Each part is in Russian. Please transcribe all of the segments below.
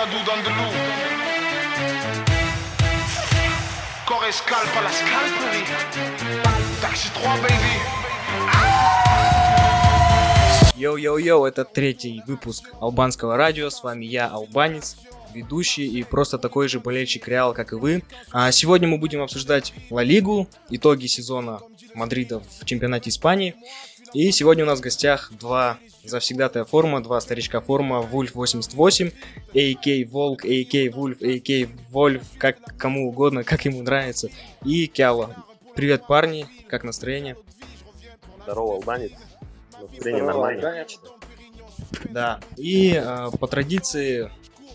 De loup. Corps et scalp à la scalperie. Taxi 3, baby. Йоу-йоу-йоу, это третий выпуск албанского радио. С вами я, албанец, ведущий и просто такой же болельщик Реал, как и вы. А сегодня мы будем обсуждать Ла Лигу, итоги сезона Мадрида в чемпионате Испании. И сегодня у нас в гостях два завсегдатая форма, два старичка форма, Вульф 88, AK Волк, AK Вульф, AK Вольф, как кому угодно, как ему нравится, и Кяла. Привет, парни, как настроение? Здорово, албанец. Настроение нормально. Да, и э, по традиции,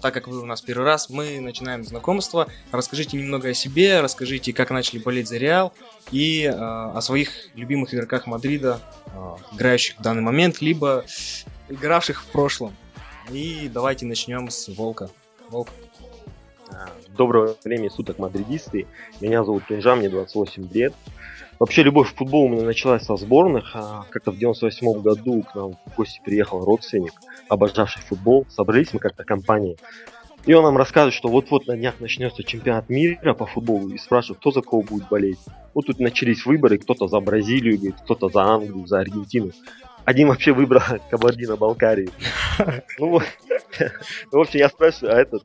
так как вы у нас первый раз, мы начинаем знакомство. Расскажите немного о себе, расскажите, как начали болеть за Реал и э, о своих любимых игроках Мадрида, э, играющих в данный момент, либо игравших в прошлом. И давайте начнем с Волка. Волк. А, Доброго времени суток, мадридисты. Меня зовут Тунжа, мне 28 лет. Вообще, любовь к футболу у меня началась со сборных. А Как-то в 98 году к нам в гости приехал родственник, обожавший футбол. Собрались мы как-то компанией. И он нам рассказывает, что вот-вот на днях начнется чемпионат мира по футболу. И спрашивает, кто за кого будет болеть. Вот тут начались выборы, кто-то за Бразилию, кто-то за Англию, за Аргентину. Один вообще выбрал Кабардино-Балкарию. Ну. Ну, в общем, я спрашиваю, а этот,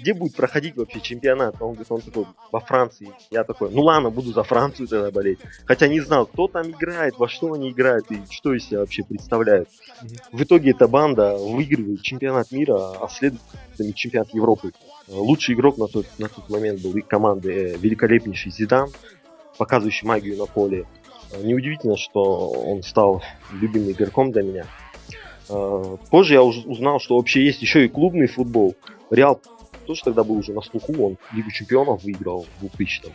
где будет проходить вообще чемпионат? Он говорит, он такой, во Франции. Я такой, ну ладно, буду за Францию тогда болеть. Хотя не знал, кто там играет, во что они играют и что из себя вообще представляют. В итоге эта банда выигрывает чемпионат мира, а следует чемпионат Европы. Лучший игрок на тот, на тот момент был их команды э, великолепнейший Зидан, показывающий магию на поле. Неудивительно, что он стал любимым игроком для меня. Э, Позже я узнал, что вообще есть еще и клубный футбол. Реал тоже тогда был уже на слуху, он Лигу Чемпионов выиграл в 2000 -м.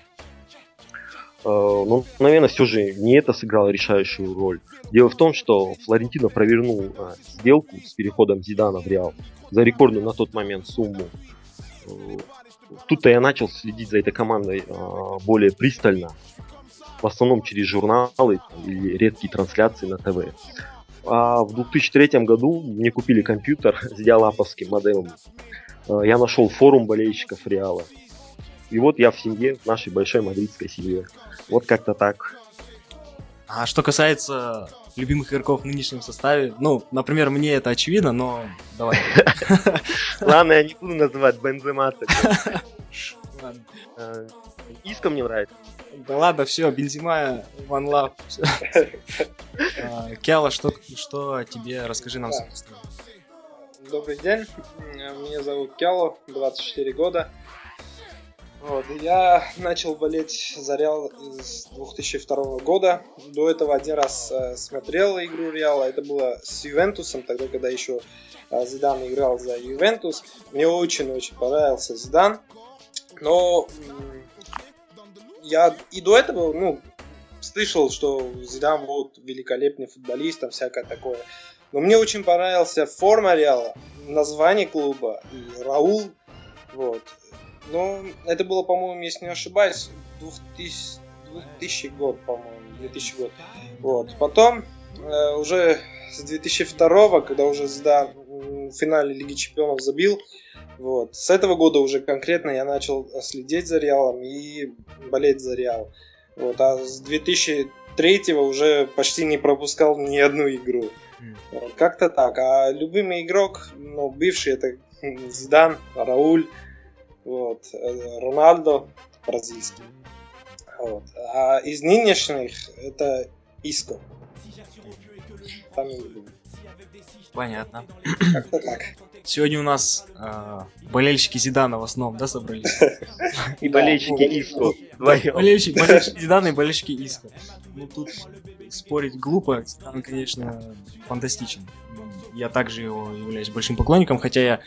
Э, Но, наверное, все же не это сыграло решающую роль. Дело в том, что Флорентино провернул э, сделку с переходом Зидана в Реал за рекордную на тот момент сумму. Э, Тут-то я начал следить за этой командой более пристально, в основном через журналы или редкие трансляции на ТВ. А в 2003 году мне купили компьютер с диалаповским модемом. Э, Я нашел форум болельщиков Реала. И вот я в семье, в нашей большой мадридской семье. Вот как-то так. А что касается любимых игроков в нынешнем составе, ну, например, мне это очевидно, но давай. Ладно, я не буду называть Бензема. Э, Иско мне нравится. Да ладно, все, Бензима, One Love. А, Кяла, что, что тебе расскажи нам. Добрый день, меня зовут Кяло, 24 года. Вот, я начал болеть за Реал с 2002 года. До этого один раз э, смотрел игру Реала, это было с Ювентусом, тогда, когда еще э, Зидан играл за Ювентус. Мне очень-очень понравился Зидан, но я и до этого, ну, слышал, что Зидан вот великолепный футболист, там всякое такое. Но мне очень понравился форма Реала, название клуба и Раул. Вот. Но это было, по-моему, если не ошибаюсь, 2000, 2000 год, по-моему, 2000 год. Вот. Потом, э, уже с 2002, когда уже Зидан в финале Лиги Чемпионов забил, вот. С этого года уже конкретно я начал следить за Реалом и болеть за Реал. Вот. А с 2003 уже почти не пропускал ни одну игру. Вот, Как-то так. А любимый игрок, ну, бывший, это Зидан, Рауль, вот, Рональдо, бразильский. Вот. А из нынешних это Иско. Любимый. Понятно. Как-то так. Сегодня у нас а, болельщики Зидана в основном, да, собрались? И болельщики. Болельщики, болельщики Зидана и болельщики Иска. Ну, тут спорить глупо. Зидан, конечно, фантастичен. Я также его являюсь большим поклонником, хотя я,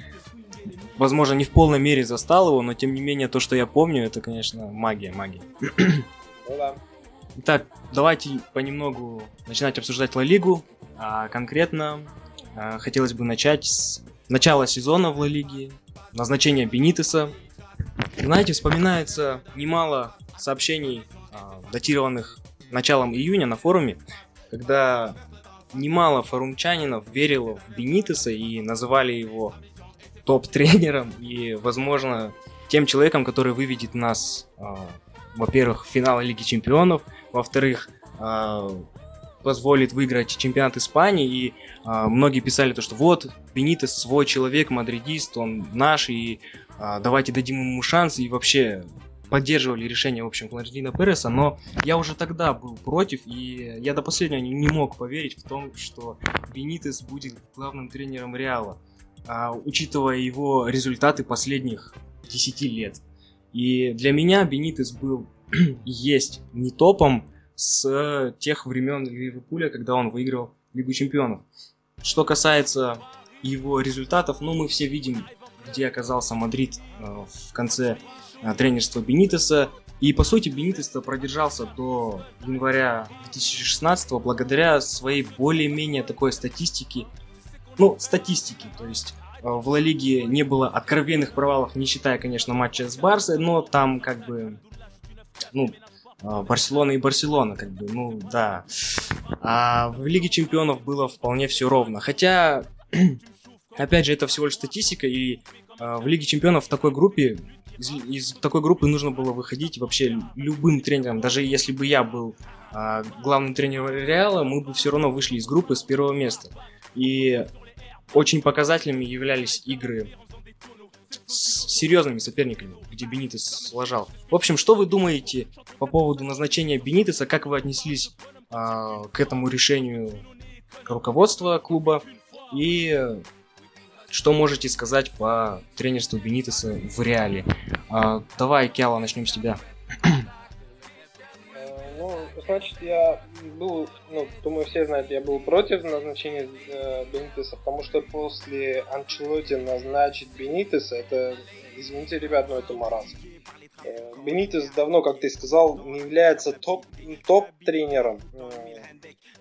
возможно, не в полной мере застал его, но тем не менее, то, что я помню, это, конечно, магия, магия. Ну да. Итак, давайте понемногу начинать обсуждать Ла Лигу. А конкретно а, хотелось бы начать с начала сезона в Ла Лиге, назначения Бенитеса. Знаете, вспоминается немало сообщений, а, датированных началом июня на форуме, когда немало форумчанинов верило в Бенитеса и называли его топ-тренером и, возможно, тем человеком, который выведет нас, э, во-первых, в финал Лиги Чемпионов, во-вторых, э, позволит выиграть чемпионат Испании. И э, многие писали то, что вот, Бенитес свой человек, мадридист, он наш, и э, давайте дадим ему шанс. И вообще поддерживали решение, в общем, Флорентина Переса, но я уже тогда был против, и я до последнего не, мог поверить в том, что Бенитес будет главным тренером Реала, а, учитывая его результаты последних 10 лет. И для меня Бенитес был есть не топом с тех времен Ливерпуля, когда он выиграл Лигу Чемпионов. Что касается его результатов, ну мы все видим, где оказался Мадрид э, в конце Э, тренерства Бенитеса. И, по сути, Бенитес продержался до января 2016 благодаря своей более-менее такой статистике. Ну, статистики, то есть э, в Ла Лиге не было откровенных провалов, не считая, конечно, матча с Барсой, но там как бы, ну, э, Барселона и Барселона, как бы, ну, да. А в Лиге Чемпионов было вполне все ровно. Хотя, опять же, это всего лишь статистика, и в Лиге Чемпионов в такой группе из, из такой группы нужно было выходить вообще любым тренером. Даже если бы я был а, главным тренером Реала, мы бы все равно вышли из группы с первого места. И очень показательными являлись игры с серьезными соперниками, где Бенитес сложал. В общем, что вы думаете по поводу назначения Бенитеса? Как вы отнеслись а, к этому решению руководства клуба? И что можете сказать по тренерству Бенитеса в Реале? А, давай, Кяла, начнем с тебя. Значит, я был, ну, думаю, все знают, я был против назначения э, Бенитеса, потому что после Анчелоти назначить Бенитеса, это, извините, ребят, но это маразм. Э, Бенитес давно, как ты сказал, не является топ, топ-тренером. Э,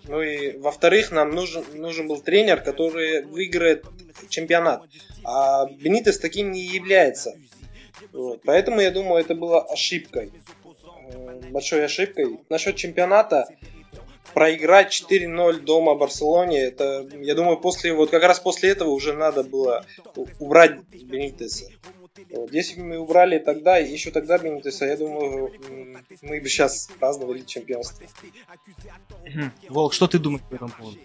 ну и, во-вторых, нам нужен, нужен был тренер, который выиграет чемпионат. А Бенитес таким не является. Вот. Поэтому, я думаю, это было ошибкой. Большой ошибкой. Насчет чемпионата, проиграть 4-0 дома Барселоне, это, я думаю, после, вот как раз после этого уже надо было убрать Бенитеса. Вот. Если бы мы убрали тогда, еще тогда Бенитеса, я думаю, мы бы сейчас праздновали чемпионство. Волк, что ты думаешь по этому поводу?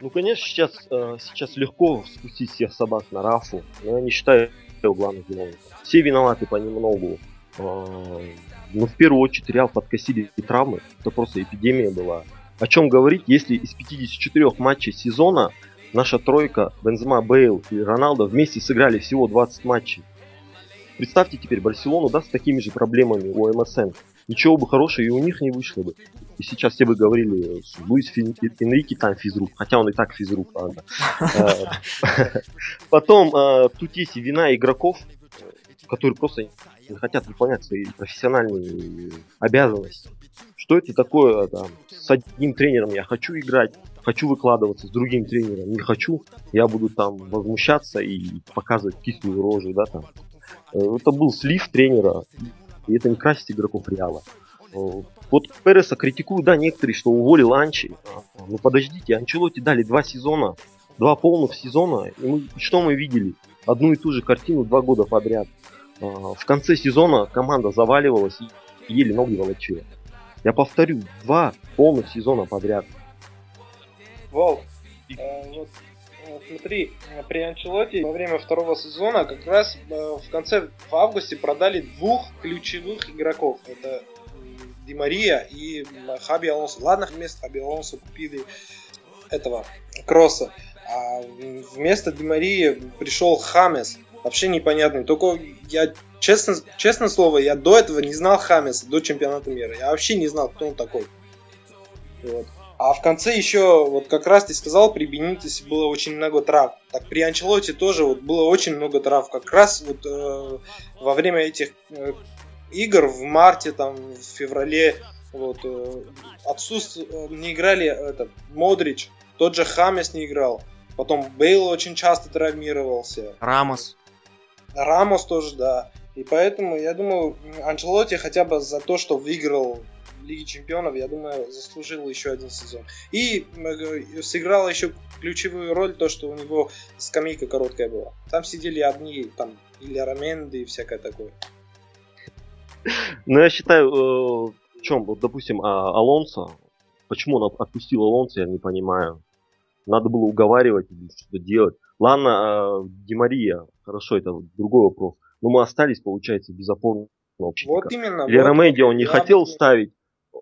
Ну, конечно, сейчас, э, сейчас легко спустить всех собак на Рафу, но я не считаю его главным виновником. Все виноваты понемногу. Э, ну, в первую очередь, Реал подкосили и травмы. Это просто эпидемия была. О чем говорить, если из 54 матчей сезона наша тройка, Бензема, Бейл и Роналдо вместе сыграли всего 20 матчей. Представьте теперь Барселону, да, с такими же проблемами у МСН. Ничего бы хорошего и у них не вышло бы. И сейчас все вы говорили, Луис Энрике там физрук, хотя он и так физрук, ладно. Э, потом, э, тут есть и вина игроков, которые просто не хотят выполнять свои профессиональные обязанности. Что это такое, там, с одним тренером я хочу играть, хочу выкладываться, с другим тренером не хочу, я буду там возмущаться и показывать кислую рожу, да, там. Э, это был слив тренера, и это не красит игроков Реала. Э, вот Переса критикуют, да, некоторые, что уволил Анчи. Ну подождите, Анчелоти дали два сезона, два полных сезона, и мы, что мы видели? Одну и ту же картину два года подряд. Э, в конце сезона команда заваливалась и еле ноги волочила. Я повторю, два полных сезона подряд. Э, вот, э, смотри, при Анчелоте во время второго сезона как раз э, в конце, в августе продали двух ключевых игроков. Это Ди Мария и Хаби Алонсо. Ладно, вместо Хаби Алонсо купили этого Кросса. А вместо Ди Марии пришел Хамес. Вообще непонятный. Только я, честно, честно слово, я до этого не знал Хамеса, до чемпионата мира. Я вообще не знал, кто он такой. Вот. А в конце еще, вот как раз ты сказал, при Бенитесе было очень много трав. Так при Анчелоте тоже вот было очень много трав. Как раз вот э, во время этих э, игр в марте, там, в феврале, вот, э, отсутствие, э, не играли этот, Модрич, тот же Хамес не играл. Потом Бейл очень часто травмировался. Рамос. Рамос тоже, да. И поэтому, я думаю, Анчелоти хотя бы за то, что выиграл Лиги Чемпионов, я думаю, заслужил еще один сезон. И э, сыграл еще ключевую роль то, что у него скамейка короткая была. Там сидели одни, там, или Раменды и всякое такое. Ну, я считаю, э, в чем, вот, допустим, а, Алонсо, почему он отпустил Алонсо, я не понимаю. Надо было уговаривать или что-то делать. Ладно, Демария, хорошо, это другой вопрос. Но мы остались, получается, без опорного общего. Вот именно. Или вот, он не я хотел ставить,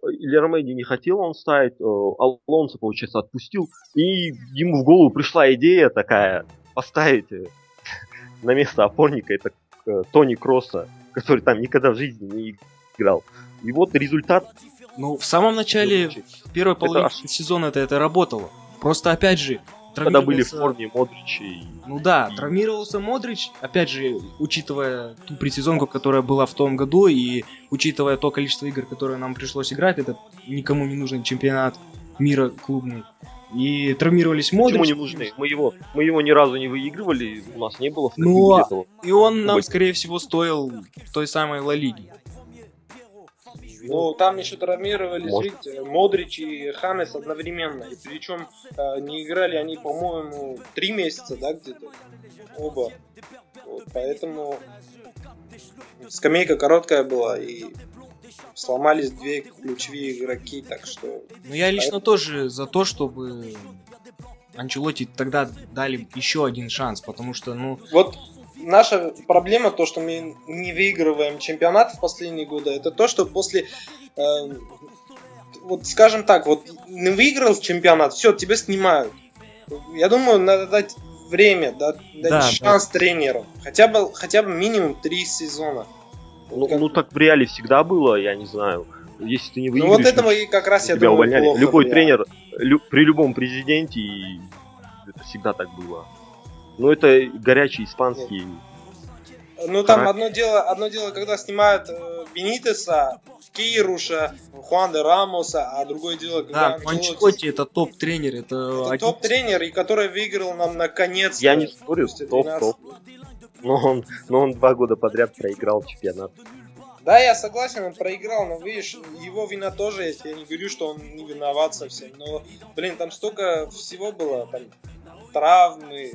или Ромейди не хотел он ставить, э, Алонсо, получается, отпустил, и ему в голову пришла идея такая, поставить э, на место опорника это э, Тони Кросса, который там никогда в жизни не играл. И вот результат. Ну, в самом начале, в первой половине это... сезона это, это работало. Просто, опять же, когда были в форме Модрич и... Ну да, и... травмировался Модрич, опять же, учитывая ту предсезонку, которая была в том году, и учитывая то количество игр, которые нам пришлось играть, это никому не нужный чемпионат мира клубный. И травмировались Модрич. Почему не нужны? Мы его, мы его ни разу не выигрывали, у нас не было в Ну, этого. и он нам, скорее всего, стоил той самой Ла Лиги. Ну, там еще травмировались, Может. видите, Модрич и Ханес одновременно. И причем э, не играли они, по-моему, три месяца, да, где-то. Оба. Вот, поэтому скамейка короткая была, и сломались две ключевые игроки, так что... Ну, я лично поэтому... тоже за то, чтобы Анчелоти тогда дали еще один шанс, потому что, ну... Вот наша проблема, то, что мы не выигрываем чемпионат в последние годы, это то, что после, э, вот скажем так, вот не выиграл чемпионат, все, тебя снимают. Я думаю, надо дать время, да, дать да, шанс да. тренеру. Хотя бы, хотя бы минимум три сезона. Ну, как... ну так в реале всегда было, я не знаю. Если ты не выиграешь, ну вот этого и как раз я тебя думаю, увольняли. Плохо, Любой тренер лю, при любом президенте это всегда так было. Ну, это горячий испанский. Ну, там одно дело, одно дело, когда снимают э, Бенитеса, Кируша, Хуан де Рамоса, а другое дело, когда... Да, Анчелотти это топ-тренер, это... это один... топ-тренер, и который выиграл нам наконец Я не спорю, топ-топ. Но он, но он два года подряд проиграл чемпионат. Да, я согласен, он проиграл, но видишь, его вина тоже есть. Я не говорю, что он не виноват совсем. Но, блин, там столько всего было, там травмы,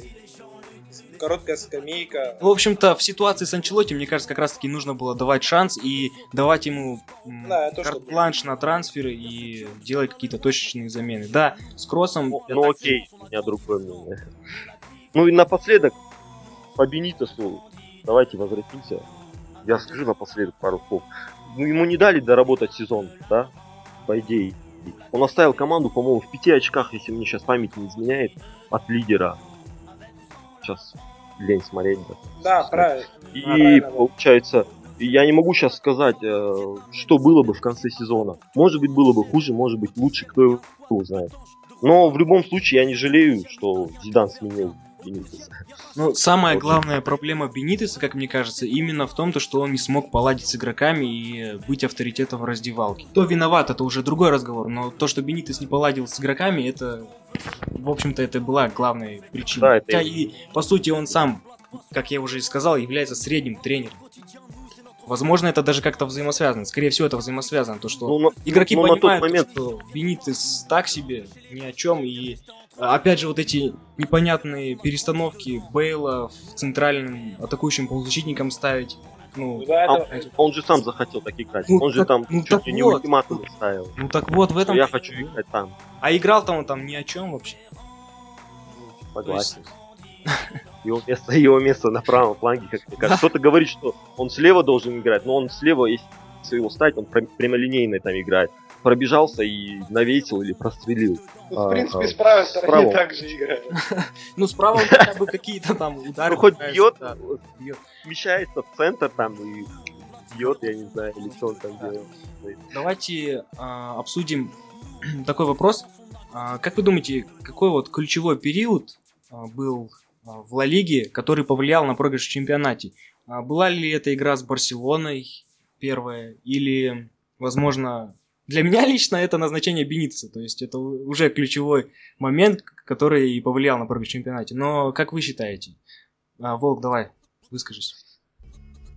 короткая скамейка. В общем-то, в ситуации с Анчелоти, мне кажется, как раз-таки нужно было давать шанс и давать ему да, карт-планш на трансферы и делать какие-то точечные замены. Да, с Кроссом... Ну, ну окей, у меня другое мнение. Ну и напоследок, по Бенитосу, давайте возвратимся. Я скажу напоследок пару слов. Ну, ему не дали доработать сезон, да, по идее. Он оставил команду, по-моему, в пяти очках, если мне сейчас память не изменяет, от лидера. Сейчас лень смотреть. Да, да правильно. И правильно, получается, я не могу сейчас сказать, э, что было бы в конце сезона. Может быть, было бы хуже, может быть, лучше, кто его знает. Но в любом случае я не жалею, что Зидан сменил Бенитеса. Ну, самая главная проблема Бенитеса, как мне кажется, именно в том, то, что он не смог поладить с игроками и быть авторитетом в раздевалке. Кто виноват, это уже другой разговор, но то, что Бенитес не поладил с игроками, это, в общем-то, это была главная причина. Да, это... Хотя и, по сути, он сам, как я уже сказал, является средним тренером. Возможно, это даже как-то взаимосвязано. Скорее всего, это взаимосвязано. То, что ну, игроки ну, понимают, момент... что Бенитес так себе, ни о чем, и Опять же, вот эти непонятные перестановки Бейла в центральным атакующим полузащитником ставить. Ну, да, это... он, же сам захотел так играть. Ну, он так, же там ну, чуть ли не вот. ультиматум ставил. Ну так вот, в этом... Я хочу играть там. А играл-то он там ни о чем вообще. Согласен. Его место, его место на правом фланге, как мне кажется. Кто-то говорит, что он слева должен играть, но он слева, если его ставить, он прямолинейно там играет пробежался и навесил или прострелил. Ну, в принципе, а, с правой стороны так же играет. Ну, справа хотя бы какие-то там удары. Ну, хоть бьет, смещается в центр там и бьет, я не знаю, или что он там делает. Давайте а, обсудим такой вопрос. А, как вы думаете, какой вот ключевой период был в Ла Лиге, который повлиял на проигрыш в чемпионате? Была ли это игра с Барселоной первая, или, возможно, для меня лично это назначение Бенитца, то есть это уже ключевой момент, который и повлиял на проигрыш в чемпионате. Но как вы считаете? А, Волк, давай, выскажись.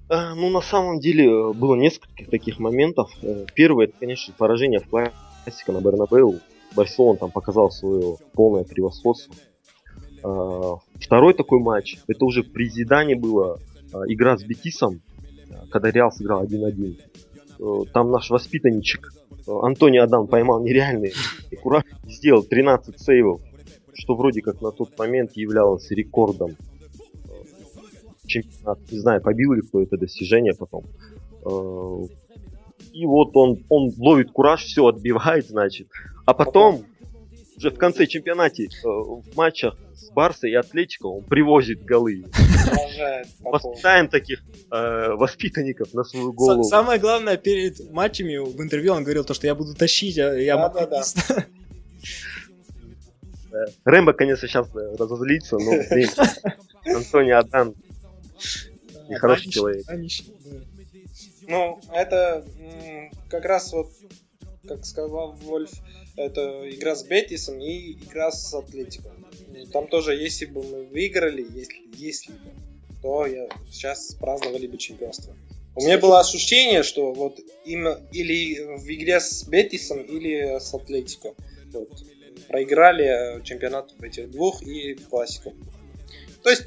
Э, ну, на самом деле, э, было несколько таких моментов. Э, Первый, это, конечно, поражение в классика на Бернабеу. Барселона там показал свое полное превосходство. Второй такой матч, это уже при Зидане было игра с Бетисом, когда Реал сыграл 1-1. Э, Там наш воспитанничек э, Антони Адам поймал нереальный кураж, сделал 13 сейвов, что вроде как на тот момент являлось рекордом э, чемпионата. Не знаю, побил ли кто это достижение потом. И вот он, он ловит кураж, все отбивает, значит. А потом, уже в конце чемпионата, э, в матчах с Барсой и Атлетико он привозит голы. Продолжает по полной. Воспитаем таких э, воспитанников на свою голову. Самое главное, перед матчами в интервью он говорил то, что я буду тащить, а я Да-да-да. мадридист. Рэмбо, конечно, сейчас разозлится, но, блин, Антони Адан Нехороший человек. Да. Ну, это как раз вот, как сказал Вольф, это игра с Бетисом и игра с Атлетико. Там тоже, если бы мы выиграли, если, если бы, то я сейчас праздновали бы чемпионство. У меня было ощущение, что вот им или в игре с Бетисом, или с Атлетико. Вот, проиграли чемпионат в этих двух и классику. То есть,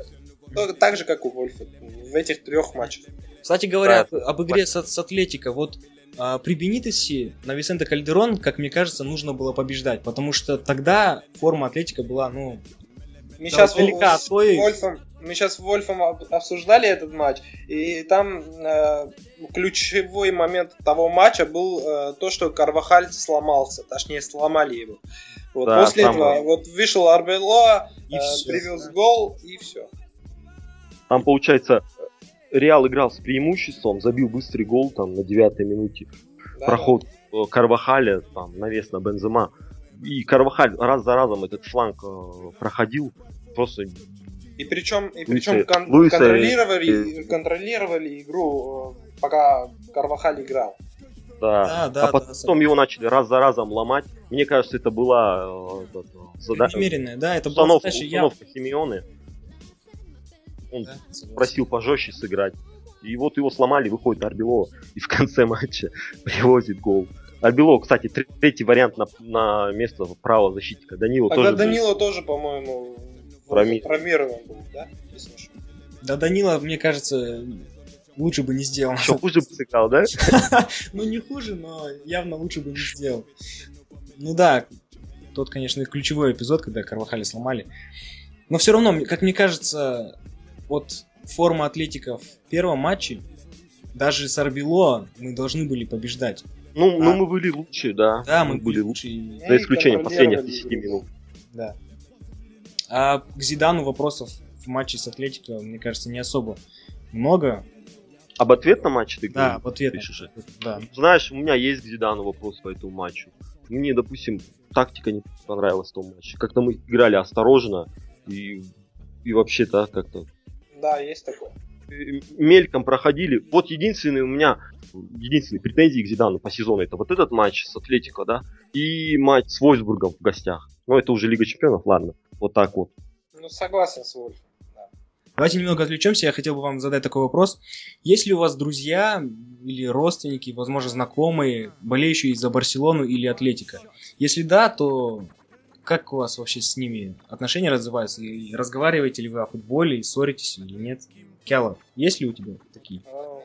то- так же, как у Вольфа, в этих трех матчах. Кстати говоря, Да, об игре с, с Атлетико, вот при Бенитесе на Висенте Кальдерон, как мне кажется, нужно было побеждать, потому что тогда форма Атлетика была, ну, Мы Да, сейчас далека от той- Вольфом, мы сейчас с Вольфом об- обсуждали этот матч, и там э, ключевой момент того матча был э, то, что Карвахаль сломался, точнее сломали его. Вот Да, после там, этого вот вышел Арбелоа, и э, всё. привез гол и все. Там, получается, Реал играл с преимуществом, забил быстрый гол там на девятой минуте. Проход э, Карвахаля, там, навес на Бензема. И Карвахаль раз за разом этот фланг э, проходил. Просто И причем, и Луиса- причем кон- Луиса- контролировали, контролировали игру, э, пока Карвахаль играл. да. Да, да, а да, потом согласен. его начали раз за разом ломать. Мне кажется, это была э, этот, э, зада- преднамеренная, да, это была установка, задача установка Симеоне. Он Да, просил пожестче сыграть. И вот его сломали, выходит Арбело и в конце матча привозит гол. Арбело, кстати, тр- третий вариант на, на место правого защитника. Данило Тогда тоже. был. Данило тоже, по-моему, Проми- промирован был, да? Да, Данила, мне кажется, лучше бы не сделал. Еще хуже бы сыграл, да? Ну, не хуже, но явно лучше бы не сделал. Ну да, тот, конечно, ключевой эпизод, когда Карвахали сломали. Но все равно, как мне кажется, вот форма атлетика в первом матче, даже с Арбело мы должны были побеждать. Ну, ну А. мы были лучше, да. Да, мы были лучше. и- За исключением последних контролировали 10 игру. минут. Да. А к Зидану вопросов в матче с Атлетико, мне кажется, не особо много. Об ответном матче ты Да, говоришь? в ответ. пишешь? Да. Знаешь, у меня есть к Зидану вопрос по этому матчу. Мне, допустим, тактика не понравилась в том матче. Как-то мы играли осторожно и, и вообще-то как-то Да, есть такое. э, мельком проходили. Вот единственный у меня, единственные претензии к Зидану по сезону, это вот этот матч с Атлетико, да, и матч с Вольсбургом в гостях. Ну, это уже Лига Чемпионов, ладно. Вот так вот. Ну, согласен с Вольфом. Давайте немного отвлечемся. Я хотел бы вам задать такой вопрос. Есть ли у вас друзья или родственники, возможно, знакомые, болеющие за Барселону или Атлетика? Если да, то как у вас вообще с ними отношения развиваются? И разговариваете ли вы о футболе, и ссоритесь или нет? Кяла, есть ли у тебя такие? А,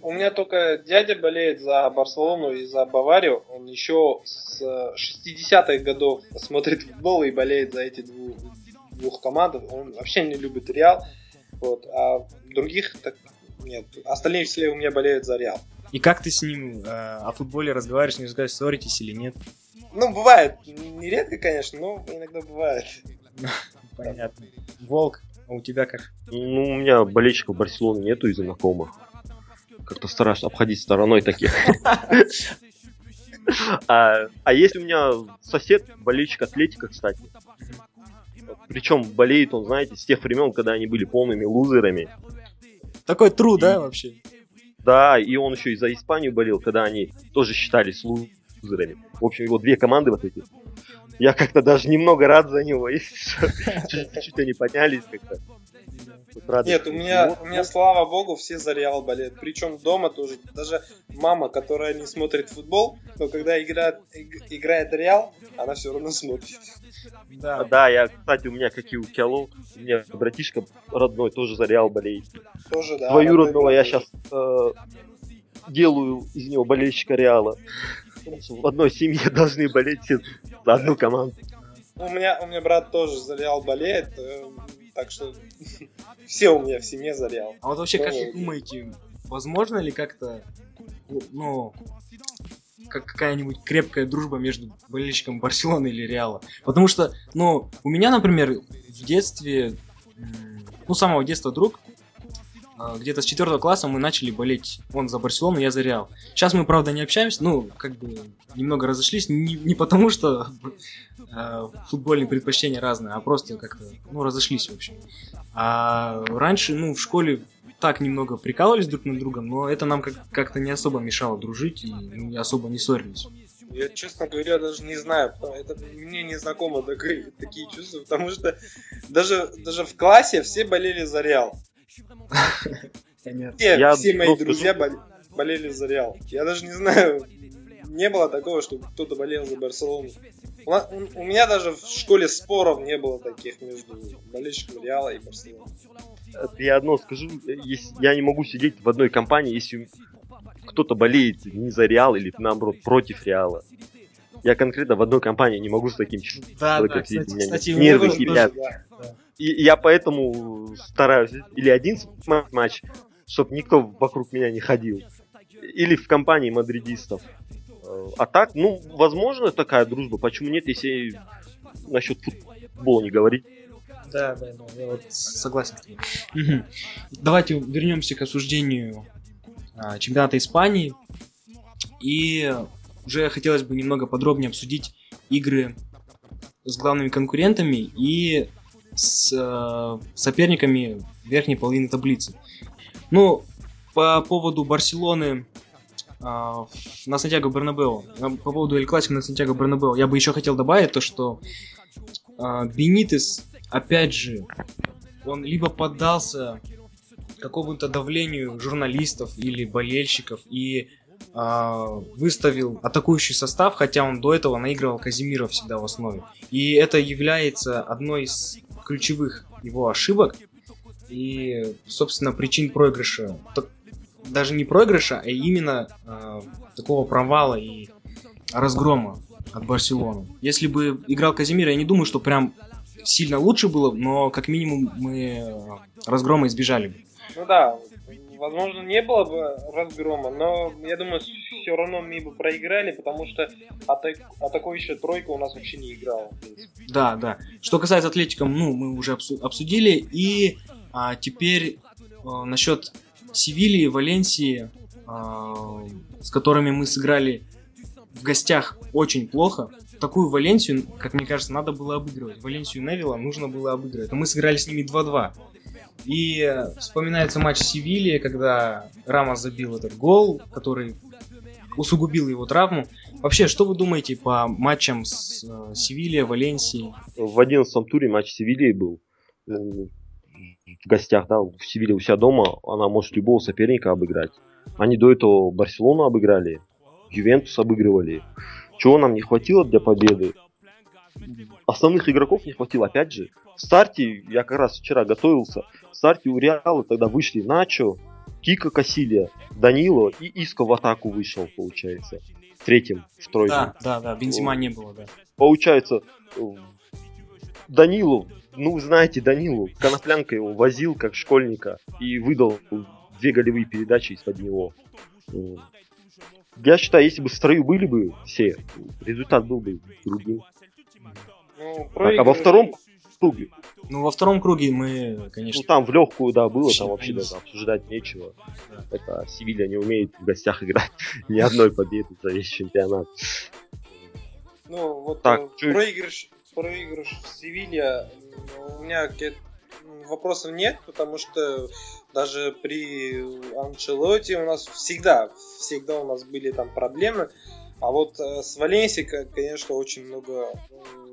У меня только дядя болеет за Барселону и за Баварию. Он еще с э, 60-х годов смотрит футбол и болеет за эти дву- двух команд. Он вообще не любит Реал. Вот. А других так нет. Остальные все у меня болеют за Реал. И как ты с ним э, о футболе разговариваешь, не разговариваешь, ссоритесь или нет? Ну, бывает. Нередко, конечно, но иногда бывает. Понятно. Волк, а у тебя как? Ну, у меня болельщиков Барселоны нету из знакомых. Как-то стараюсь обходить стороной таких. А, а есть у меня сосед, болельщик Атлетика, кстати. Причем болеет он, знаете, с тех времен, когда они были полными лузерами. Такой тру, да, вообще? Да, и он еще и за Испанию болел, когда они тоже считались лузерами. В общем, его две команды вот эти. Я как-то даже немного рад за него. Чуть-чуть они поднялись как-то. Нет, у меня, у меня, слава богу, все за Реал болеют. Причем дома тоже. Даже мама, которая не смотрит футбол, но когда играет, играет Реал, она все равно смотрит. Да. да, я, кстати, у меня какие у Киалу, у меня братишка родной тоже за Реал болеет. Тоже, да. Твою родного я сейчас э, делаю из него болельщика Реала. В одной семье должны болеть все за одну команду. У меня, у меня брат тоже за Реал болеет, э, так что все у меня в семье за Реал. А вот вообще, как вы думаете, возможно ли как-то, ну, как какая-нибудь крепкая дружба между болельщиком Барселоны или Реала? Потому что, ну, у меня, например, в детстве, ну, с самого детства друг, где-то с четвертого класса мы начали болеть. Он за Барселону, я за Реал. Сейчас мы, правда, не общаемся, ну, как бы немного разошлись, не, не потому что э, футбольные предпочтения разные, а просто как-то, ну, разошлись, в общем. А раньше, ну, в школе так немного прикалывались друг над другом, но это нам как- как-то не особо мешало дружить и ну, особо не ссорились. Я, честно говоря, даже не знаю, это мне не знакомо такие, такие чувства, потому что даже, даже в классе все болели за Реал. Все, я все мои друзья болели за Реал. Я даже не знаю, не было такого, чтобы кто-то болел за Барселону. У меня даже в школе споров не было таких между болельщиком Реала и Барселоны. Я одно скажу, я не могу сидеть в одной компании, если кто-то болеет не за Реал или наоборот против Реала. Я конкретно в одной компании не могу с таким человеком да, да, кстати, меня кстати, нервы кипят. Да, да. И я поэтому стараюсь или один матч, чтобы никто вокруг меня не ходил, или в компании мадридистов. Э, а так, ну, возможно, такая дружба. Почему нет, если насчет футбола не говорить? Да, да, да, я вот согласен. Угу. Давайте вернемся к осуждению а, чемпионата Испании. И уже хотелось бы немного подробнее обсудить игры с главными конкурентами и с э, соперниками верхней половины таблицы. Ну, по поводу Барселоны э, на Сантьяго Бернабео, по поводу Эль Классика на Сантьяго Бернабео, я бы еще хотел добавить то, что э, Бенитес, опять же, он либо поддался какому-то давлению журналистов или болельщиков и выставил атакующий состав, хотя он до этого наигрывал Казимира всегда в основе. И это является одной из ключевых его ошибок и, собственно, причин проигрыша. Даже не проигрыша, а именно э, такого провала и разгрома от Барселоны. Если бы играл Казимир, я не думаю, что прям сильно лучше было, но как минимум мы разгрома избежали бы. Ну да, возможно, не было бы разгрома, но я думаю, все равно мы бы проиграли, потому что атак... атакующая тройка у нас вообще не играла. Да, да. Что касается Атлетика, ну, мы уже обсудили. И а, теперь а, насчет Севильи, Валенсии, а, с которыми мы сыграли в гостях очень плохо. Такую Валенсию, как мне кажется, надо было обыгрывать. Валенсию Невилла нужно было обыгрывать. Но мы сыграли с ними 2-2. И вспоминается матч Севильи, когда Рамос забил этот гол, который усугубил его травму. Вообще, что вы думаете по матчам с э, Севильей, Валенсией? В одиннадцатом туре матч Севильи был э, в гостях, да, в Севилье у себя дома, она может любого соперника обыграть. Они до этого Барселону обыграли, Ювентус обыгрывали. Чего нам не хватило для победы? Основных игроков не хватило, опять же. В старте, я как раз вчера готовился, в старте у Реала тогда вышли Начо, Кика Касилия, Данило и Иско в атаку вышел, получается. Третьим в тройке. Да, да, да, Бензима не было, да. Получается, Данилу, ну, знаете Данилу, Коноплянка его возил как школьника и выдал две голевые передачи из-под него. Я считаю, если бы в строю были бы все, результат был бы другим. Ну, так, а во втором круге? Ну, во втором круге мы, конечно... Ну, там в легкую, да, было, там вообще даже обсуждать нечего. Да. Это Севилья не умеет в гостях играть ни одной победы за весь чемпионат. Ну, вот так, э, проигрыш, проигрыш в Севилье, у меня вопросов нет, потому что даже при Анчелоте у нас всегда, всегда у нас были там проблемы. А вот э, с Валенсией, конечно, очень много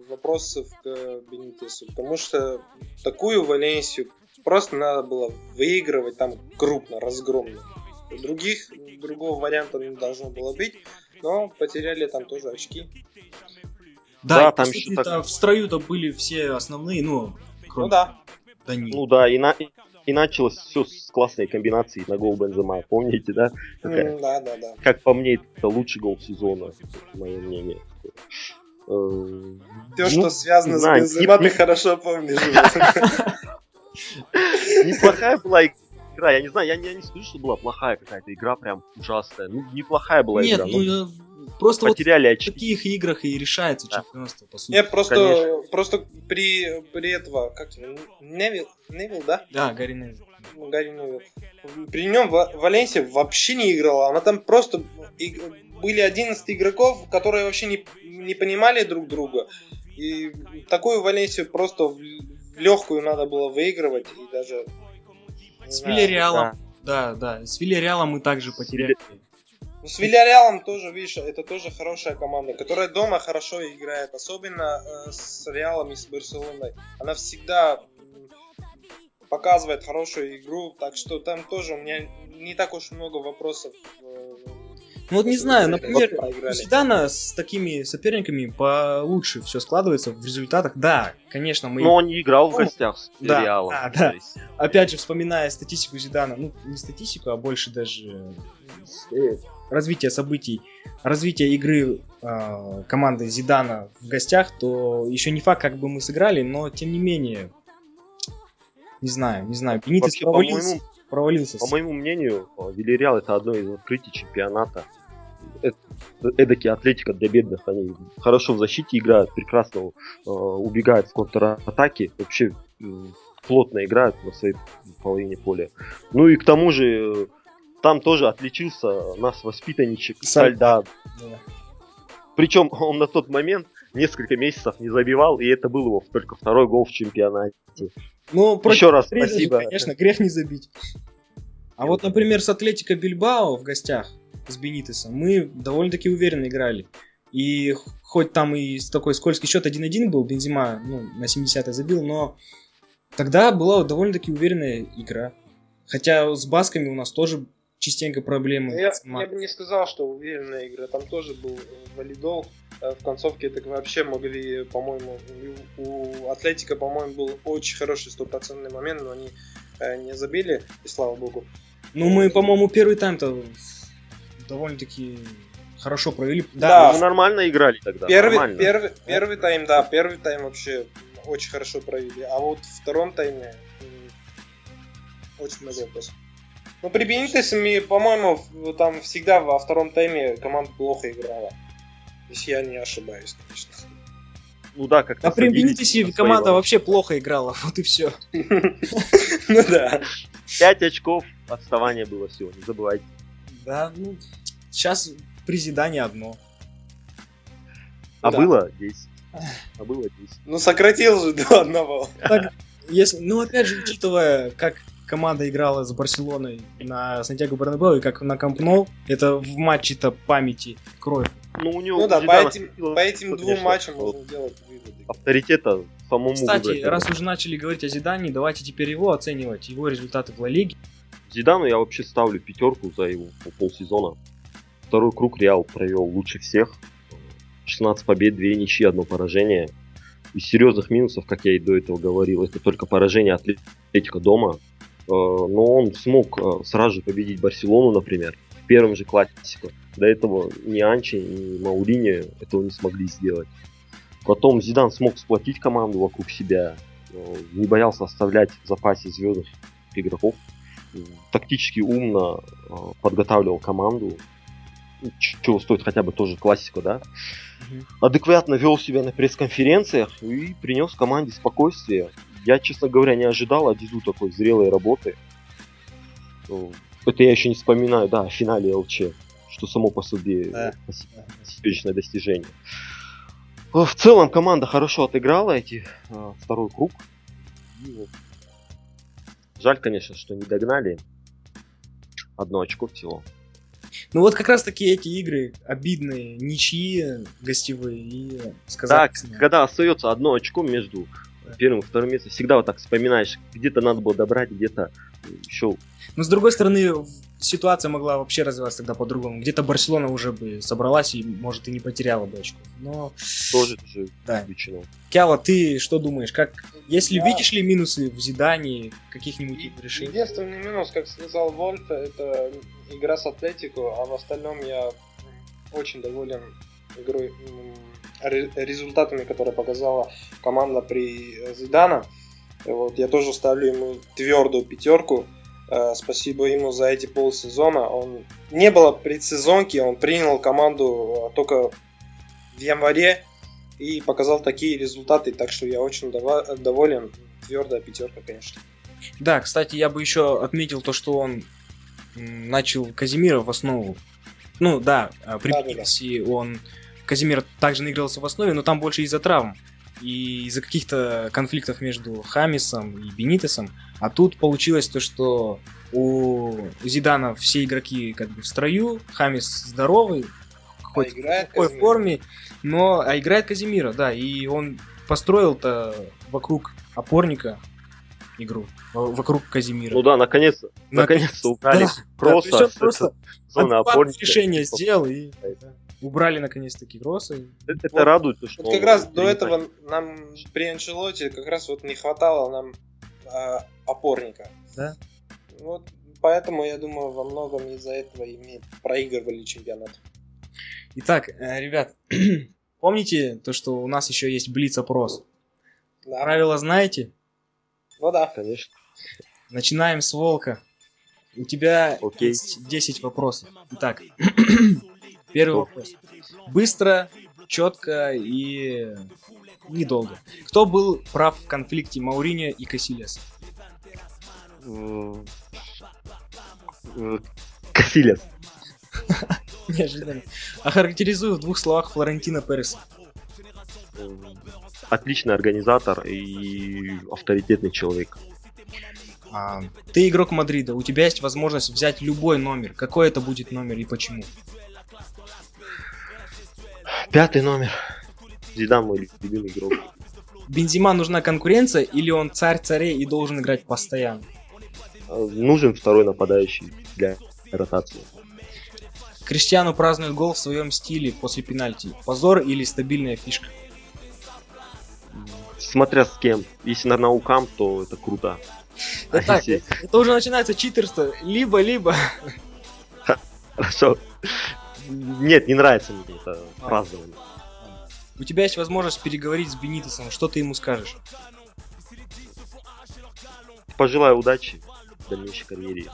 вопросов к Бенитесу, потому что такую Валенсию просто надо было выигрывать там крупно, разгромно. Других, другого варианта не должно было быть, но потеряли там тоже очки. Да, Да, и, там ещё так- в строю-то были все основные, ну, кроме Ну да. Данила. Ну да, и, на- и началось все с классной комбинации на гол Бензема. Помните, да? Такая, М, Да, да, да. Как по мне, это лучший гол сезона, мое мнение. Все, ну, что связано не с Бензема, не- ты хорошо помнишь. Неплохая была игра, я не знаю, я не, я не скажу, что была плохая какая-то игра, прям ужасная. Ну, неплохая была Нет, игра. ну, но я- просто вот потеряли в очки. таких играх и решается Да. чемпионство, по сути. Нет, просто, Конечно. просто при, при этого, как его, Невил, Невил, да? Да, Гарри Невилл. Ну, Гарри Невилл. При нем Ва- Валенсия вообще не играла. Она там просто были 11 игроков, которые вообще не, не понимали друг друга. И такую Валенсию просто в, легкую надо было выигрывать. И даже... С знаю. Вильяреалом, да, да, с Вильяреалом мы также потеряли. Ну, с Вильяреалом тоже, видишь, это тоже хорошая команда, которая дома хорошо играет, особенно э, с Реалом и с Барселоной. Она всегда показывает хорошую игру, так что там тоже у меня не так уж много вопросов. Ну вот не знаю, например, у Зидана с такими соперниками получше все складывается в результатах. Да, конечно, мы... Но он не играл в Ну, гостях с да, Реалом. да, да. есть, Опять же, вспоминая статистику Зидана, ну, не статистику, а больше даже э, развитие событий, развитие игры э, команды Зидана в гостях, то еще не факт, как бы мы сыграли, но тем не менее, не знаю, не знаю, Бенитес Вообще, по провалился, по моему мнению, э, Вильяреал это одно из открытий чемпионата. Это эдакий атлетика для бедных. Они хорошо в защите играют, прекрасно э, убегают в контратаке. Вообще э, плотно играют на своей половине поля. Ну и к тому же э, там тоже отличился наш воспитанничек Саль- Сальдад. Да. Причем он на тот момент несколько месяцев не забивал, и это был его только второй гол в чемпионате. Ну, против Еще раз же, спасибо. конечно, грех не забить. А вот, например, с Атлетико Бильбао в гостях с Бенитесом мы довольно-таки уверенно играли. И хоть там и с такой скользкий счет 1-1 был, Бензима ну, на 70-й забил, но тогда была довольно-таки уверенная игра. Хотя с басками у нас тоже частенько проблемы. Я, с я мат- бы не сказал, что уверенная игра. Там тоже был э, валидол. Э, В концовке так вообще могли, по-моему, у Атлетика, по-моему, был очень хороший стопроцентный момент, но они э, не забили, и слава богу. Ну, мы, по-моему, первый тайм-то довольно-таки хорошо провели. Да. Мы нормально играли тогда. Первый, нормально. первый, первый тайм, да, первый тайм вообще очень хорошо провели. А вот в втором тайме очень много вопросов. Ну, при Бенитесе, по-моему, там всегда во втором тайме команда плохо играла. Если я не ошибаюсь, конечно. Ну да, как А при Бенитесе команда вообще плохо играла, вот и все. Ну да. 5 очков отставания было всего, не забывайте. Да, ну, сейчас при Зидане одно. А было 10. А было 10. Ну, сократил же до одного. Если, ну, опять же, учитывая, как команда играла с Барселоной на Сантьяго Бернабеу и как на Камп Ноу, это в матче-то памяти кровь. Ну, у него Ну да, по этим, по этим двум конечно, матчам вот можно делать выводы. Авторитета самому Кстати, выбрать. раз уже начали говорить о Зидане, давайте теперь его оценивать, его результаты в Ла Лиге. Зидану я вообще ставлю пятерку за его полсезона. Второй круг Реал провел лучше всех. 16 побед, 2 ничьи, одно поражение. Из серьезных минусов, как я и до этого говорил, это только поражение Атлетика дома. Э, Но он смог э, сразу же победить Барселону, например, в первом же классике. До этого ни Анчи, ни Маурини этого не смогли сделать. Потом Зидан смог сплотить команду вокруг себя, не боялся оставлять в запасе звездных игроков тактически умно э, подготавливал команду. Чего стоит хотя бы тоже классика, да? Адекватно вел себя на пресс-конференциях и принес команде спокойствие. Я, честно говоря, не ожидал от Дизу такой зрелой работы. Э, Это я еще не вспоминаю, да, о финале ЛЧ, что само по себе Да. достижение. Э, В целом команда хорошо отыграла эти э, второй круг. И вот Жаль, конечно, что не догнали. Одно очко всего. Ну вот как раз таки эти игры обидные, ничьи, гостевые и Да, сказать. к- когда остается одно очко между первым, вторым местом. Всегда вот так вспоминаешь, где-то надо было добрать, где-то еще Но с другой стороны, ситуация могла вообще развиваться тогда по-другому. Где-то Барселона уже бы собралась и, может, и не потеряла бы очков. Но, тоже тоже да. исключено. Кяла, ты что думаешь? Как, если Да. видишь ли минусы в Зидане, каких-нибудь его решений? Единственный минус, как сказал Вольф, это игра с Атлетико, а в остальном я очень доволен игрой, результатами, которые показала команда при э, Зидана. Вот, я тоже ставлю ему твердую пятерку. Э, Спасибо ему за эти полсезона. Он не было предсезонки, он принял команду э, только в январе и показал такие результаты, так что я очень доволен. Твердая пятерка, конечно. Да, кстати, я бы еще отметил то, что он начал Казимира в основу. Ну да, а, при Да-да-да. Бенитесе он Казимир также наигрался в основе, но там больше из-за травм и из-за каких-то конфликтов между Хамисом и Бенитесом. А тут получилось то, что у Зидана все игроки как бы в строю, Хамис здоровый, хоть А играет в такой Казимир. форме, но а играет Казимира, да, и он построил-то вокруг опорника игру, вокруг Казимира. Ну да, наконец, наконец-то убрали Да, просто, с- просто адекватное опорника. решение сделал и Да. Убрали наконец-таки Гросса. Это, это Вот. радует, то, что Вот как раз до этого нам при Анчелоте как раз вот не хватало нам а, опорника. Да. Вот поэтому я думаю во многом из-за этого и мы проигрывали чемпионат. Итак, э, ребят, помните то, что у нас еще есть блиц-опрос? Да. Правила знаете? Ну да. Конечно. Начинаем с Волка. У тебя Окей. есть 10 вопросов. Итак, первый вопрос. Быстро, четко и недолго. Кто был прав в конфликте Мауриньо и Касильяс? М, э, Касилес. Неожиданно. Охарактеризую в двух словах Флорентина Переса. М, Отличный организатор и авторитетный человек. А, ты игрок Мадрида, у тебя есть возможность взять любой номер. Какой это будет номер и почему? Пятый номер. Зидан мой любимый игрок. Бензима нужна конкуренция или он царь царей и должен играть постоянно? Э, Нужен второй нападающий для ротации. Криштиану празднует гол в своем стиле после пенальти. Позор или стабильная фишка? Смотря с кем. Если на наукам, то это круто. Да А так, если- это уже начинается читерство. Либо-либо. Хорошо. Нет, не нравится мне это празднование. У тебя есть возможность переговорить с Бенитесом. Что ты ему скажешь? Пожелаю удачи в дальнейшей карьере.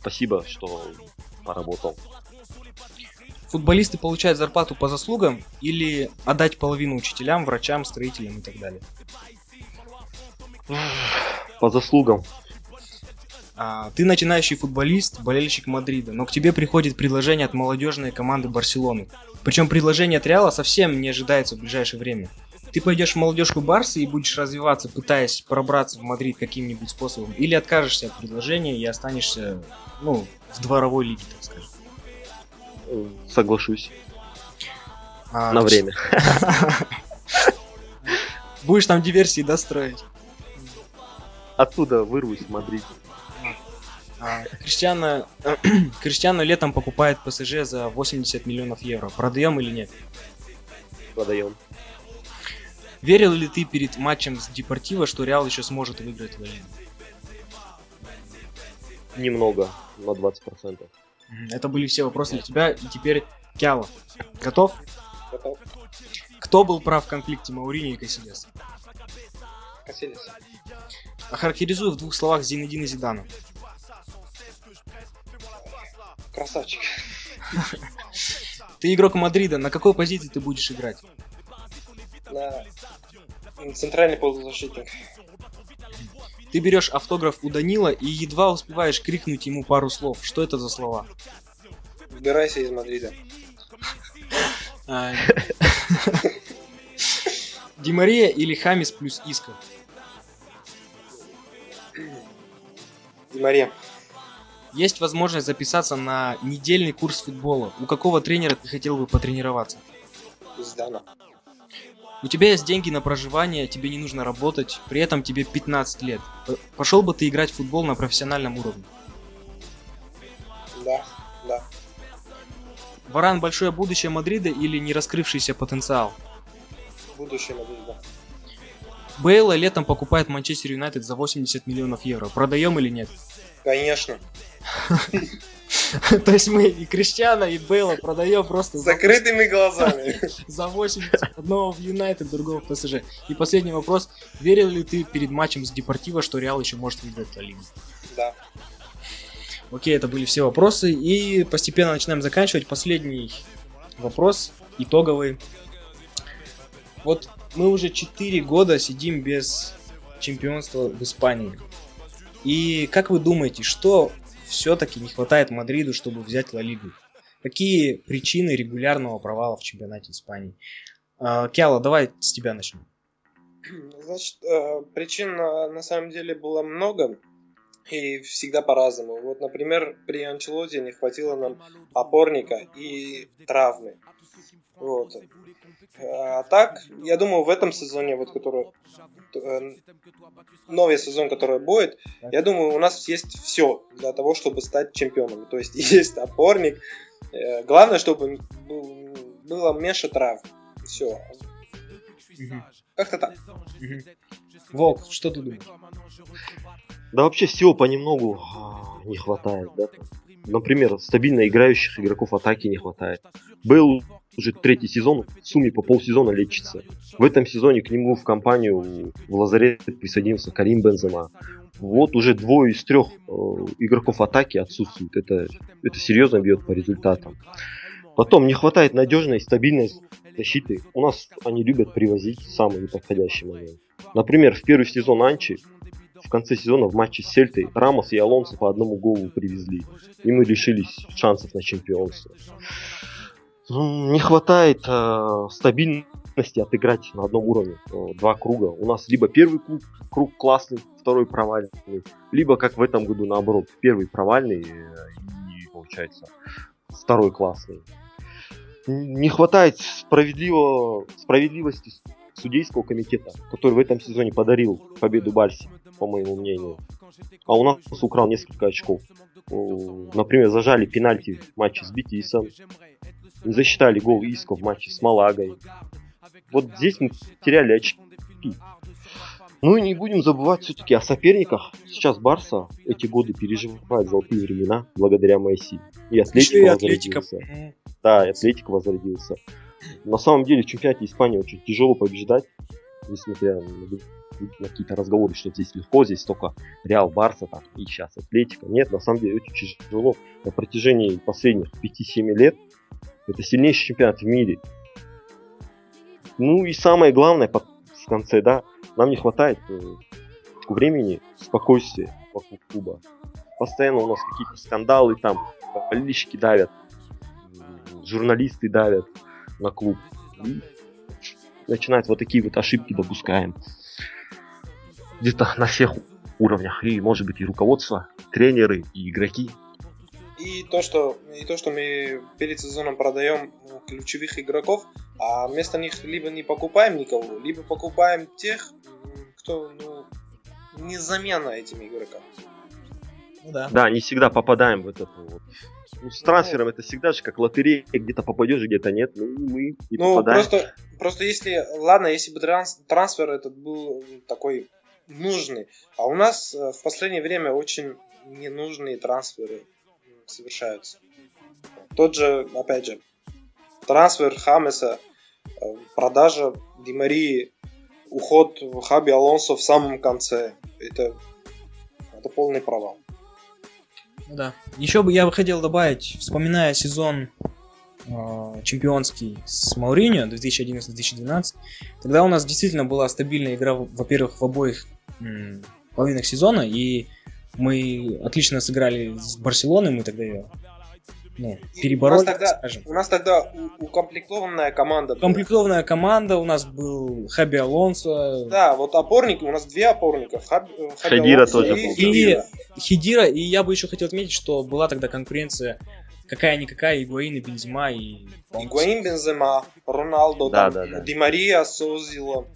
Спасибо, что поработал. Футболисты получают зарплату по заслугам или отдать половину учителям, врачам, строителям и так далее? По заслугам. А, ты начинающий футболист, болельщик Мадрида, но к тебе приходит предложение от молодежной команды Барселоны. Причем предложение от Реала совсем не ожидается в ближайшее время. Ты пойдешь в молодежку Барса и будешь развиваться, пытаясь пробраться в Мадрид каким-нибудь способом, или откажешься от предложения и останешься, ну, в дворовой лиге, так скажем. Соглашусь. А, На время. Будешь там диверсии достроить. Оттуда вырвусь в Мадрид. А, Криштиано, Криштиано летом покупает ПСЖ за 80 миллионов евро. Продаем или нет? Продаем. Верил ли ты перед матчем с Депортиво, что Реал еще сможет выиграть Ла Лигу? Немного, на 20%. Мгм, Это были все вопросы для тебя. И теперь Кяло. Готов? Готов. Кто был прав в конфликте Маурини и Касильяс? Касилис. Охарактеризую в двух словах Зинедина Зидана. Красавчик. Ты игрок Мадрида, на какой позиции ты будешь играть? На центральный полузащитник. Ты берешь автограф у Данила и едва успеваешь крикнуть ему пару слов. Что это за слова? Убирайся из Мадрида. А, Ди Мария или Хамис плюс Иска? Ди Мария. Есть возможность записаться на недельный курс футбола. У какого тренера ты хотел бы потренироваться? Здана. У тебя есть деньги на проживание, тебе не нужно работать, при этом тебе 15 лет. Пошел бы ты играть в футбол на профессиональном уровне. Да, да. Варан большое будущее Мадрида или не раскрывшийся потенциал? Будущее Мадрида. Бейла летом покупает Манчестер Юнайтед за 80 миллионов евро. Продаем или нет? Конечно. То есть мы и Криштиана, и Бейла продаем просто закрытыми глазами. за 80. Одного в Юнайтед, другого в ПСЖ. И последний вопрос. Верил ли ты перед матчем с Депортиво, что Реал еще может выиграть Ла Лигу? Да. Окей, это были все вопросы. И постепенно начинаем заканчивать. Последний вопрос, итоговый. Вот мы уже 4 года сидим без чемпионства в Испании. И как вы думаете, что все-таки не хватает Мадриду, чтобы взять Ла Лигу? Какие причины регулярного провала в чемпионате Испании? А, Киала, давай с тебя начнем. Значит, э, причин на, на самом деле было много. И всегда по-разному. Вот, например, при Анчелоте не хватило нам опорника и травмы. Вот. А так, я думаю, в этом сезоне, вот который э, новый сезон, который будет, я думаю, у нас есть все для того, чтобы стать чемпионом. То есть есть опорник. Э, Главное, чтобы был- было меньше травм. Все. Как-то так. Волк, что ты думаешь? Да вообще всего понемногу а, не хватает, да. Например, стабильно играющих игроков атаки не хватает. Бейл уже третий сезон сумме по полсезона лечится. В этом сезоне к нему в компанию в лазарет присоединился Карим Бензема. Вот уже двое из трех э, игроков атаки отсутствуют. Это, это серьезно бьет по результатам. Потом не хватает надежной и стабильной защиты. У нас они любят привозить в самый неподходящий момент. Например, в первый сезон Анчи в конце сезона в матче с Сельтой Рамос и Алонсо по одному голу привезли. И мы лишились шансов на чемпионство. Не хватает э, стабильности отыграть на одном уровне. Э, Два круга. У нас либо первый круг, круг классный, второй провальный, либо как в этом году наоборот. Первый провальный э, и получается второй классный. Не хватает справедливо, справедливости судейского комитета, который в этом сезоне подарил победу Барси, по моему мнению. А у нас украл несколько очков. Например, зажали пенальти в матче с Бетисом. Не засчитали гол Иско в матче с Малагой. Вот здесь мы теряли очки. Ну и не будем забывать все-таки о соперниках. Сейчас Барса эти годы переживает золотые времена благодаря Месси. И Еще и Атлетика. возродился. Да, и Атлетик возродился. На самом деле в чемпионате Испании очень тяжело побеждать, несмотря на, на какие-то разговоры, что здесь легко, здесь только Реал, Барса там, и сейчас Атлетика. Нет, на самом деле очень тяжело. На протяжении последних 5-7 лет это сильнейший чемпионат в мире. Ну и самое главное в конце, да, нам не хватает э, времени, спокойствия вокруг клуба. Постоянно у нас какие-то скандалы там, болельщики давят, журналисты давят на клуб. И начинают вот такие вот ошибки допускаем. Где-то на всех уровнях. И может быть и руководство, тренеры, и игроки. И то, что, и то, что мы перед сезоном продаем ну, ключевых игроков, а вместо них либо не покупаем никого, либо покупаем тех, кто ну, не замена этим игрокам. Ну да. Да, не всегда попадаем в этот вот. Ну, с трансфером это всегда же как лотерея, где-то попадешь, где-то нет. Ну, и мы не Ну, попадаем. просто, просто если, ладно, если бы транс- трансфер этот был такой нужный, а у нас э, в последнее время очень ненужные трансферы совершаются. Тот же, опять же, трансфер Хамеса, э, продажа Ди Марии, уход Хаби Алонсо в самом конце. Это, это полный провал. Ну да. Еще бы я бы хотел добавить, вспоминая сезон э, чемпионский с Мауриньо 2011-2012, тогда у нас действительно была стабильная игра, в- во-первых, в обоих м, половинах сезона, и мы отлично сыграли с Барселоной, мы тогда ее ну, перебороли, у нас тогда, скажем. У нас тогда у- укомплектованная команда. была. Комплектованная команда, у нас был Хаби Алонсо, Да, вот опорник, у нас две опорника. Хаб- э, Хаби Хадира Алонсо тоже и был. И. Хидира, и я бы еще хотел отметить, что была тогда конкуренция какая-никакая Игуаин и Бензима и... Игуаин, Бензема, Роналдо, Да, там, да, да. Ди Мария с Озилом.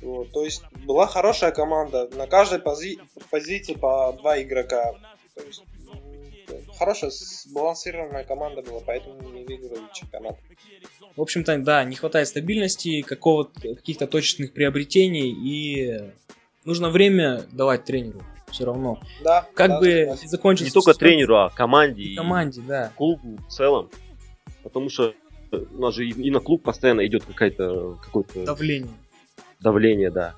Вот, то есть была хорошая команда. На каждой пози- позиции по два игрока. То есть, хорошая, сбалансированная команда была, поэтому не выиграли чемпионат. В общем-то, да, не хватает стабильности, какого-то, каких-то точечных приобретений, и нужно время давать тренеру все равно. Да, Как да, бы согласен. закончился... Не только тренеру, а команде и Команде, да. клубу в целом. Потому что у нас же и и на клуб постоянно идет какая-то какое-то Давление. Давление, да.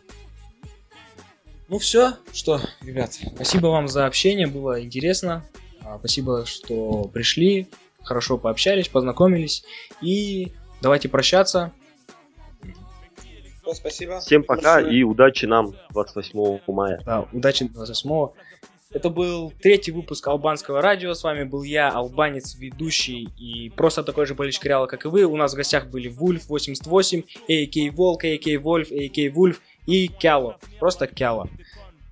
Ну все, что, ребят, спасибо вам за общение, было интересно. А, Спасибо, что пришли, хорошо пообщались, познакомились. И давайте прощаться. Спасибо. Всем пока Большое. и удачи нам 28 мая. Да, удачи 28 Это был третий выпуск Албанского радио. С вами был я, албанец, ведущий и просто такой же болельщик Реала, как и вы. У нас в гостях были Вульф 88, AK Волк, AK Вольф, AK Вульф и Кяло. Просто Кяло.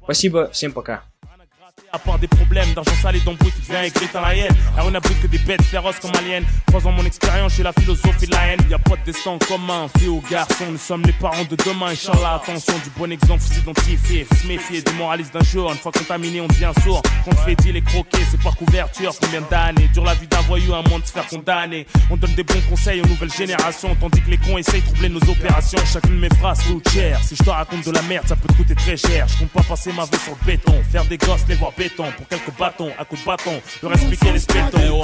Спасибо, всем пока. À part des problèmes d'argent salé d'embrouille qui vient écrire dans la haine. Alors on abrite que des bêtes féroces comme aliens. Croisant mon expérience, j'ai la philosophie de la haine. Y a pas de destin commun, fille ou garçon. Nous sommes les parents de demain. Inch'Allah, attention, du bon exemple, faut s'identifier. Faut se méfier des moralistes d'un jour. Une fois contaminé, on devient sourd. Qu'on te fait dire les croquer, c'est par couverture. Combien d'années dure la vie d'un voyou, un monde de se faire condamner. On donne des bons conseils aux nouvelles générations. Tandis que les cons essayent de troubler nos opérations. Chacune de mes phrases coûte cher. Si je te raconte de la merde, ça peut te coûter très cher. Je compte pas passer ma vie sur le béton. Faire des gosses, les voir béton. Pour quelques bâtons, à coups de bâton. Le reste, piquer les spétons.